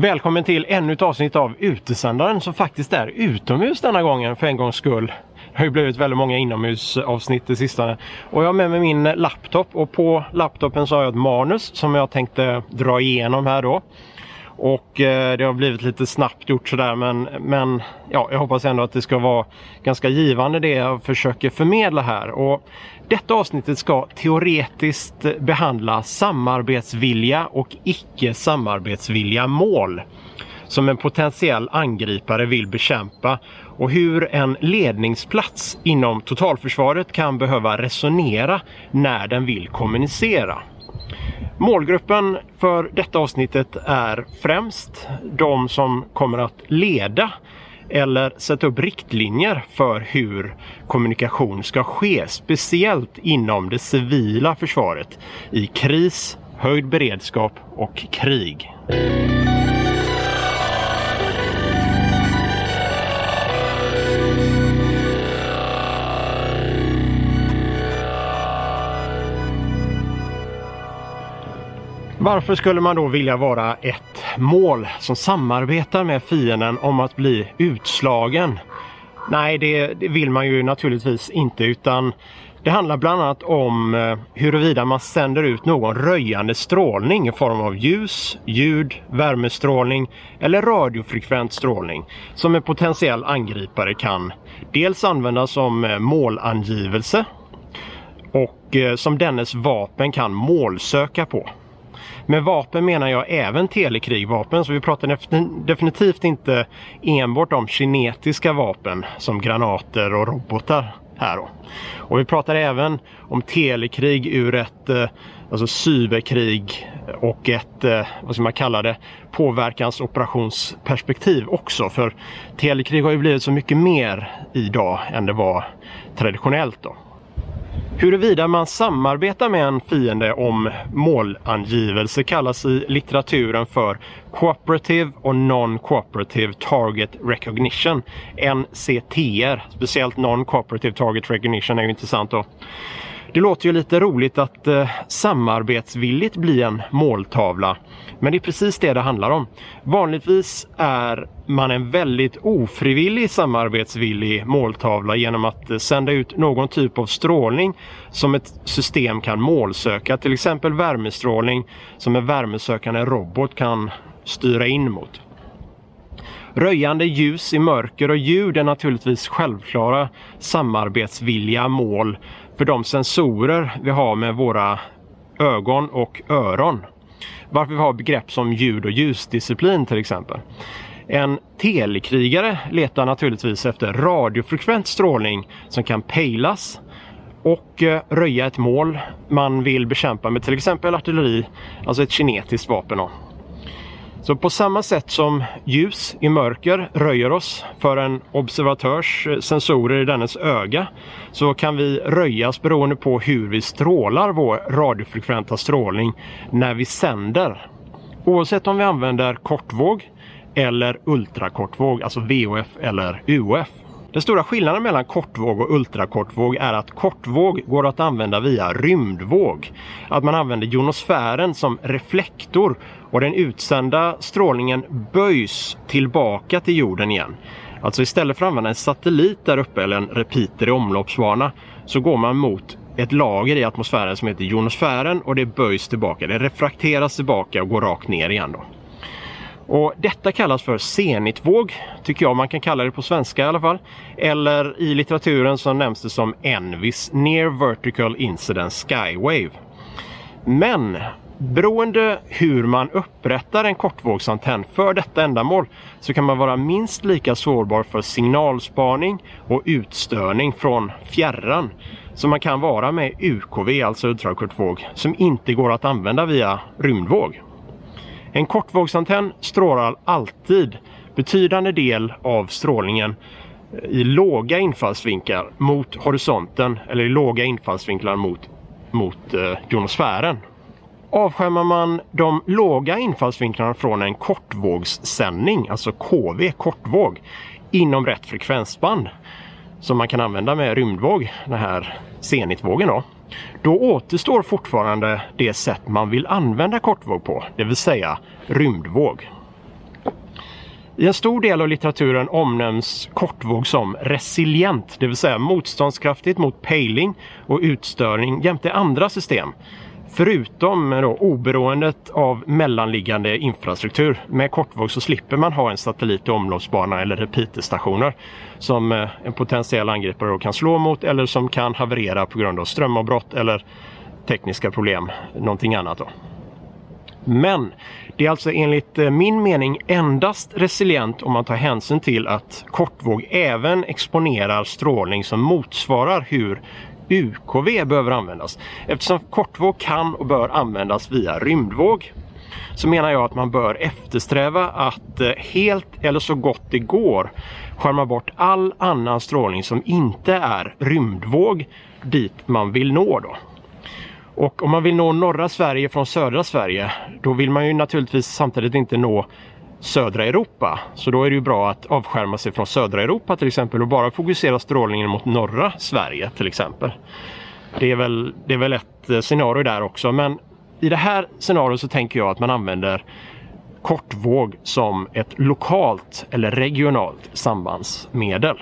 Välkommen till ännu ett avsnitt av Utesändaren som faktiskt är utomhus denna gången för en gångs skull. Det har ju blivit väldigt många inomhusavsnitt det sista. Och jag har med mig min laptop och på laptopen så har jag ett manus som jag tänkte dra igenom här då. Och eh, det har blivit lite snabbt gjort sådär men, men ja, jag hoppas ändå att det ska vara ganska givande det jag försöker förmedla här. Och detta avsnittet ska teoretiskt behandla samarbetsvilja och icke samarbetsvilja mål som en potentiell angripare vill bekämpa och hur en ledningsplats inom totalförsvaret kan behöva resonera när den vill kommunicera. Målgruppen för detta avsnittet är främst de som kommer att leda eller sätta upp riktlinjer för hur kommunikation ska ske, speciellt inom det civila försvaret i kris, höjd beredskap och krig. Varför skulle man då vilja vara ett mål som samarbetar med fienden om att bli utslagen? Nej, det, det vill man ju naturligtvis inte utan det handlar bland annat om eh, huruvida man sänder ut någon röjande strålning i form av ljus, ljud, värmestrålning eller radiofrekvent strålning som en potentiell angripare kan dels använda som eh, målangivelse och eh, som dennes vapen kan målsöka på. Med vapen menar jag även telekrigvapen så vi pratar definitivt inte enbart om kinetiska vapen som granater och robotar här då. Och vi pratar även om telekrig ur ett eh, alltså cyberkrig och ett, eh, vad ska man kalla det, påverkansoperationsperspektiv också. För telekrig har ju blivit så mycket mer idag än det var traditionellt då. Huruvida man samarbetar med en fiende om målangivelse kallas i litteraturen för Cooperative och Non-Cooperative Target Recognition, NCTR. Speciellt Non-Cooperative Target Recognition är ju intressant då. Det låter ju lite roligt att eh, samarbetsvilligt bli en måltavla. Men det är precis det det handlar om. Vanligtvis är man en väldigt ofrivillig samarbetsvillig måltavla genom att eh, sända ut någon typ av strålning som ett system kan målsöka. Till exempel värmestrålning som en värmesökande robot kan styra in mot. Röjande ljus i mörker och ljud är naturligtvis självklara samarbetsvilliga mål för de sensorer vi har med våra ögon och öron. Varför vi har begrepp som ljud och ljusdisciplin till exempel. En telekrigare letar naturligtvis efter radiofrekvent strålning som kan pejlas och eh, röja ett mål man vill bekämpa med till exempel artilleri, alltså ett kinetiskt vapen. Så på samma sätt som ljus i mörker röjer oss för en observatörs eh, sensorer i dennes öga så kan vi röjas beroende på hur vi strålar vår radiofrekventa strålning när vi sänder. Oavsett om vi använder kortvåg eller ultrakortvåg, alltså VOF eller UOF. Den stora skillnaden mellan kortvåg och ultrakortvåg är att kortvåg går att använda via rymdvåg. Att man använder jonosfären som reflektor och den utsända strålningen böjs tillbaka till jorden igen. Alltså istället för att använda en satellit där uppe eller en repeater i omloppsbana så går man mot ett lager i atmosfären som heter jonosfären och det böjs tillbaka. Det refrakteras tillbaka och går rakt ner igen. Då. Och Detta kallas för zenitvåg, tycker jag man kan kalla det på svenska i alla fall. Eller i litteraturen så nämns det som ENVIS, Near Vertical incident Skywave. Men beroende hur man upprättar en kortvågsantenn för detta ändamål så kan man vara minst lika sårbar för signalspaning och utstörning från fjärran som man kan vara med UKV, alltså ultrakortvåg, som inte går att använda via rymdvåg. En kortvågsantenn strålar alltid betydande del av strålningen eh, i låga infallsvinklar mot horisonten eller i låga infallsvinklar mot, mot eh, jonosfären. Avskärmar man de låga infallsvinklarna från en kortvågssändning, alltså KV, kortvåg, inom rätt frekvensband som man kan använda med rymdvåg, den här zenitvågen då, då återstår fortfarande det sätt man vill använda kortvåg på, det vill säga rymdvåg. I en stor del av litteraturen omnämns kortvåg som resilient, det vill säga motståndskraftigt mot pejling och utstörning jämte andra system. Förutom då, oberoendet av mellanliggande infrastruktur. Med kortvåg så slipper man ha en satellit i omloppsbana eller repeaterstationer som eh, en potentiell angripare kan slå mot eller som kan haverera på grund av strömavbrott eller tekniska problem, någonting annat. Då. Men det är alltså enligt eh, min mening endast resilient om man tar hänsyn till att kortvåg även exponerar strålning som motsvarar hur UKV behöver användas. Eftersom kortvåg kan och bör användas via rymdvåg så menar jag att man bör eftersträva att eh, helt eller så gott det går skärma bort all annan strålning som inte är rymdvåg dit man vill nå. Då. Och om man vill nå norra Sverige från södra Sverige då vill man ju naturligtvis samtidigt inte nå södra Europa. Så då är det ju bra att avskärma sig från södra Europa till exempel och bara fokusera strålningen mot norra Sverige till exempel. Det är väl, det är väl ett eh, scenario där också men i det här scenariot så tänker jag att man använder kortvåg som ett lokalt eller regionalt sambandsmedel.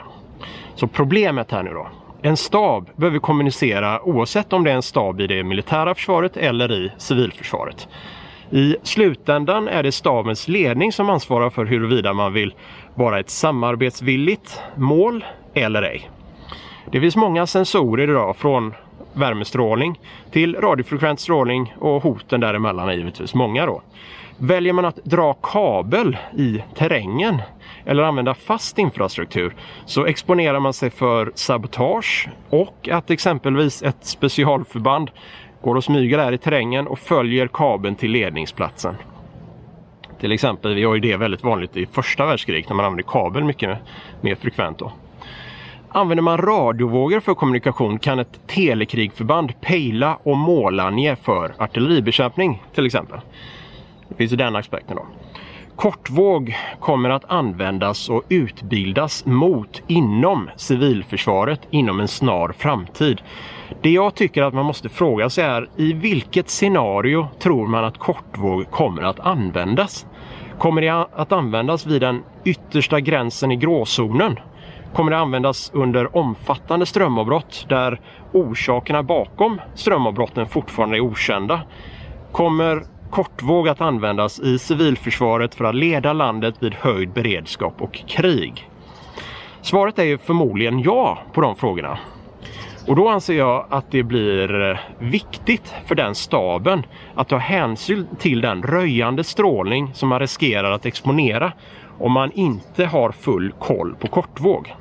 Så problemet här nu då. En stab behöver kommunicera oavsett om det är en stab i det militära försvaret eller i civilförsvaret. I slutändan är det stabens ledning som ansvarar för huruvida man vill vara ett samarbetsvilligt mål eller ej. Det finns många sensorer idag från värmestrålning till radiofrekvent strålning och hoten däremellan är givetvis många då. Väljer man att dra kabel i terrängen eller använda fast infrastruktur så exponerar man sig för sabotage och att exempelvis ett specialförband går och smyger där i terrängen och följer kabeln till ledningsplatsen. Till exempel, vi har ju det väldigt vanligt i första världskriget när man använder kabel mycket mer frekvent. Då. Använder man radiovågor för kommunikation kan ett telekrigförband pejla och målange för artilleribekämpning till exempel. Det finns ju den aspekten då. Kortvåg kommer att användas och utbildas mot inom civilförsvaret inom en snar framtid. Det jag tycker att man måste fråga sig är i vilket scenario tror man att kortvåg kommer att användas? Kommer det att användas vid den yttersta gränsen i gråzonen? Kommer det användas under omfattande strömavbrott där orsakerna bakom strömavbrotten fortfarande är okända? Kommer kortvåg att användas i civilförsvaret för att leda landet vid höjd beredskap och krig? Svaret är ju förmodligen ja på de frågorna. Och då anser jag att det blir eh, viktigt för den staben att ta hänsyn till den röjande strålning som man riskerar att exponera om man inte har full koll på kortvåg.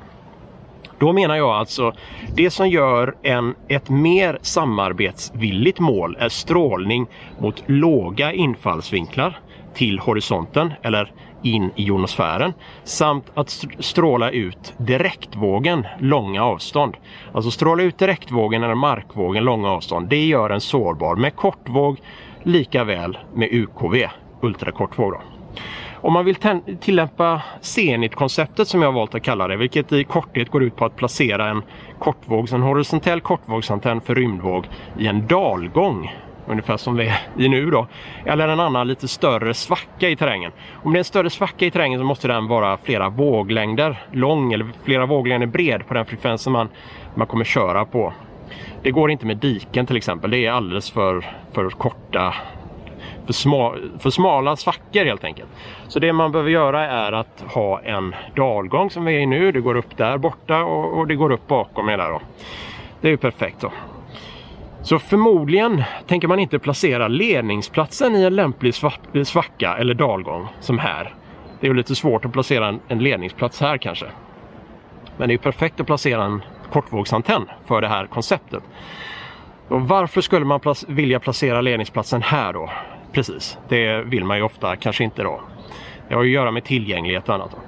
Då menar jag alltså det som gör en, ett mer samarbetsvilligt mål är strålning mot låga infallsvinklar till horisonten eller in i jonosfären samt att stråla ut direktvågen långa avstånd. Alltså stråla ut direktvågen eller markvågen långa avstånd. Det gör en sårbar med kortvåg lika väl med UKV, ultrakortvåg. Då. Om man vill tillämpa Zenit-konceptet som jag valt att kalla det, vilket i korthet går ut på att placera en kortvågs, en horisontell kortvågsantenn för rymdvåg i en dalgång ungefär som vi är i nu då. Eller en annan lite större svacka i terrängen. Om det är en större svacka i terrängen så måste den vara flera våglängder lång eller flera våglängder bred på den frekvensen man, man kommer köra på. Det går inte med diken till exempel. Det är alldeles för, för korta för, sma, för smala svackor helt enkelt. Så det man behöver göra är att ha en dalgång som vi är i nu. Det går upp där borta och, och det går upp bakom mig där då. Det är ju perfekt då. Så förmodligen tänker man inte placera ledningsplatsen i en lämplig svacka eller dalgång som här. Det är ju lite svårt att placera en, ledningsplats här kanske. Men det är perfekt att placera en kortvågsantenn för det här konceptet. Och varför skulle man plac vilja placera ledningsplatsen här då? Precis, det vill man ju ofta kanske inte då. Det har ju att göra med tillgänglighet och annat. Då.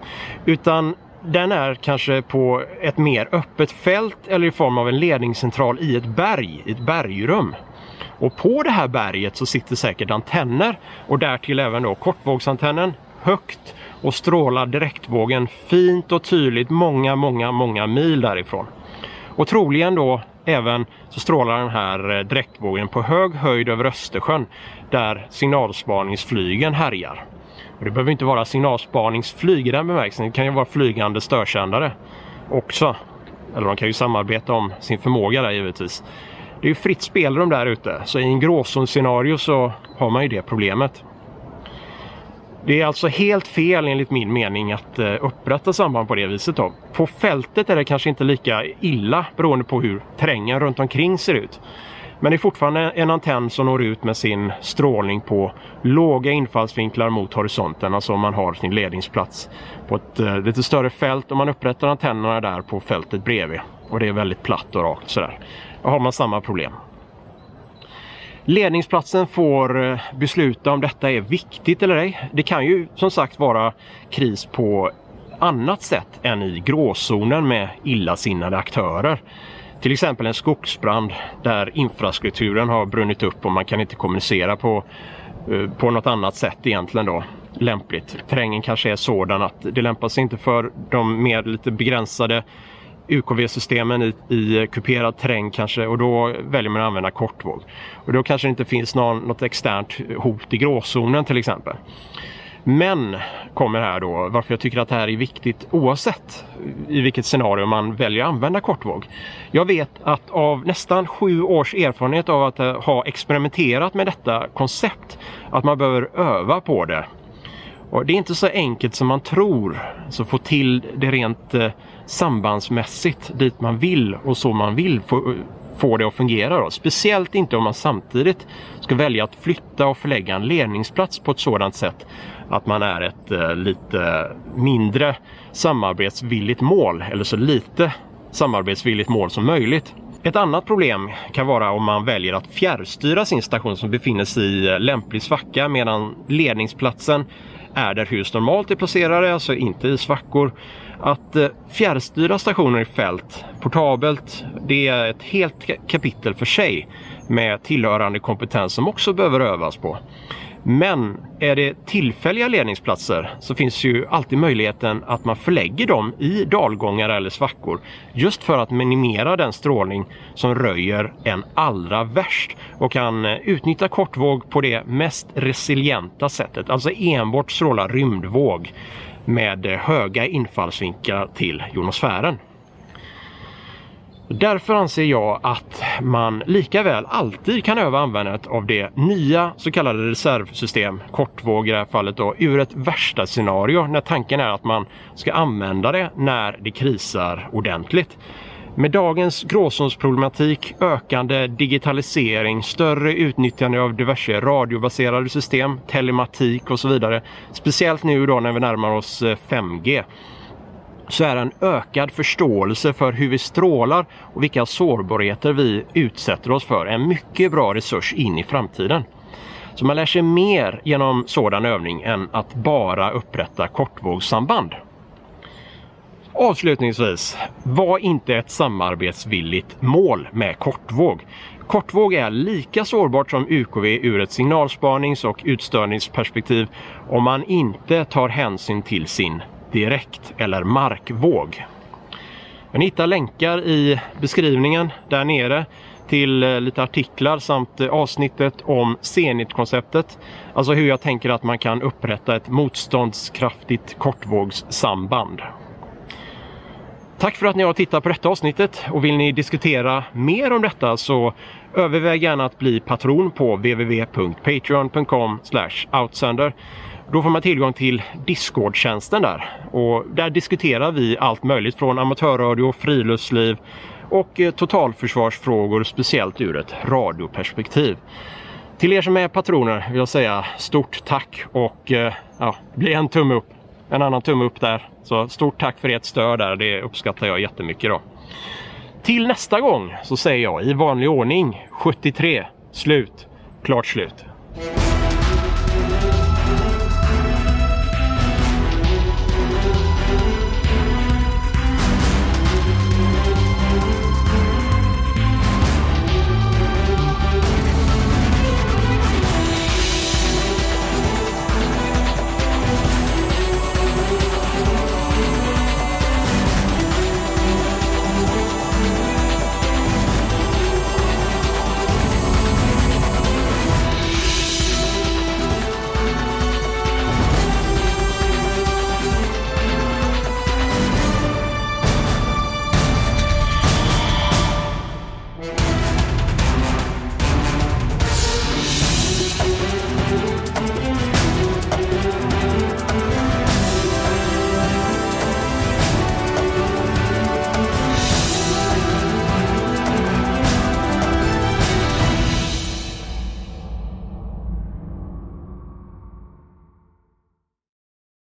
Utan den är kanske på ett mer öppet fält eller i form av en ledningscentral i ett berg, i ett bergrum. Och på det här berget så sitter säkert antenner och därtill även då kortvågsantennen högt och strålar direktvågen fint och tydligt många, många, många mil därifrån. Och troligen då även så strålar den här eh, direktvågen på hög höjd över Östersjön där signalspaningsflygen härjar. Och det behöver inte vara signalspaningsflyg i den bemärkelsen. Det kan ju vara flygande störsändare också. Eller de kan ju samarbeta om sin förmåga där givetvis. Det är ju fritt spelrum där ute, så i en gråzonscenario så har man ju det problemet. Det är alltså helt fel enligt min mening att eh, upprätta samband på det viset. Då. På fältet är det kanske inte lika illa beroende på hur terrängen runt omkring ser ut. Men det är fortfarande en antenn som når ut med sin strålning på låga infallsvinklar mot horisonten. Alltså om man har sin ledningsplats på ett eh, lite större fält och man upprättar antennerna där på fältet bredvid. Och det är väldigt platt och rakt sådär. Då har man samma problem. Ledningsplatsen får eh, besluta om detta är viktigt eller ej. Det kan ju som sagt vara kris på annat sätt än i gråzonen med illasinnade aktörer. Till exempel en skogsbrand där infrastrukturen har brunnit upp och man kan inte kommunicera på, eh, på något annat sätt egentligen då lämpligt. Terrängen kanske är sådan att det lämpar sig inte för de mer lite begränsade UKV-systemen i, i kuperad terräng kanske och då väljer man att använda kortvåg. Och då kanske det inte finns någon, något externt hot i gråzonen till exempel. Men kommer här då varför jag tycker att det här är viktigt oavsett i vilket scenario man väljer att använda kortvåg. Jag vet att av nästan sju års erfarenhet av att eh, ha experimenterat med detta koncept att man behöver öva på det. Och det är inte så enkelt som man tror. Så få till det rent eh, sambandsmässigt dit man vill och så man vill få, eh, få det att fungera. Då. Speciellt inte om man samtidigt ska välja att flytta och förlägga en ledningsplats på ett sådant sätt att man är ett eh, lite mindre samarbetsvilligt mål eller så lite samarbetsvilligt mål som möjligt. Ett annat problem kan vara om man väljer att fjärrstyra sin station som befinner sig i eh, lämplig svacka medan ledningsplatsen är där hus normalt är placerade, alltså inte i svackor. Att eh, fjärrstyra stationer i fält portabelt, det är ett helt kapitel för sig med tillhörande kompetens som också behöver övas på. Men är det tillfälliga ledningsplatser så finns ju alltid möjligheten att man förlägger dem i dalgångar eller svackor just för att minimera den strålning som röjer en allra värst och kan eh, utnyttja kortvåg på det mest resilienta sättet, alltså enbart stråla rymdvåg med höga infallsvinklar till jonosfären. Därför anser jag att man lika väl alltid kan öva användandet av det nya så kallade reservsystem, kortvåg i det här fallet då, ur ett värsta scenario när tanken är att man ska använda det när det krisar ordentligt. Med dagens gråzonsproblematik, ökande digitalisering, större utnyttjande av diverse radiobaserade system, telematik och så vidare. Speciellt nu då när vi närmar oss eh, 5G så är en ökad förståelse för hur vi strålar och vilka sårbarheter vi utsätter oss för en mycket bra resurs in i framtiden. Så man lär sig mer genom sådan övning än att bara upprätta kortvågssamband. Avslutningsvis, var inte ett samarbetsvilligt mål med kortvåg. Kortvåg är lika sårbart som UKV ur ett signalspanings och utstörningsperspektiv om man inte tar hänsyn till sin direkt eller markvåg. ni hittar länkar i beskrivningen där nere till eh, lite artiklar samt eh, avsnittet om Zenit-konceptet. Alltså hur jag tänker att man kan upprätta ett motståndskraftigt kortvågssamband. Tack för att ni har tittat på detta avsnittet och vill ni diskutera mer om detta så överväg gärna att bli patron på www.patreon.com outsender. Då får man tillgång till Discord-tjänsten där och där diskuterar vi allt möjligt från amatörradio, friluftsliv och eh, totalförsvarsfrågor speciellt ur ett radioperspektiv. Till er som är patroner vill jag säga stort tack och eh, ja, bli en tumme upp. En annan tumme upp där. Så stort tack för ert stöd där, det uppskattar jag jättemycket då. Till nästa gång så säger jag i vanlig ordning 73 slut, klart slut.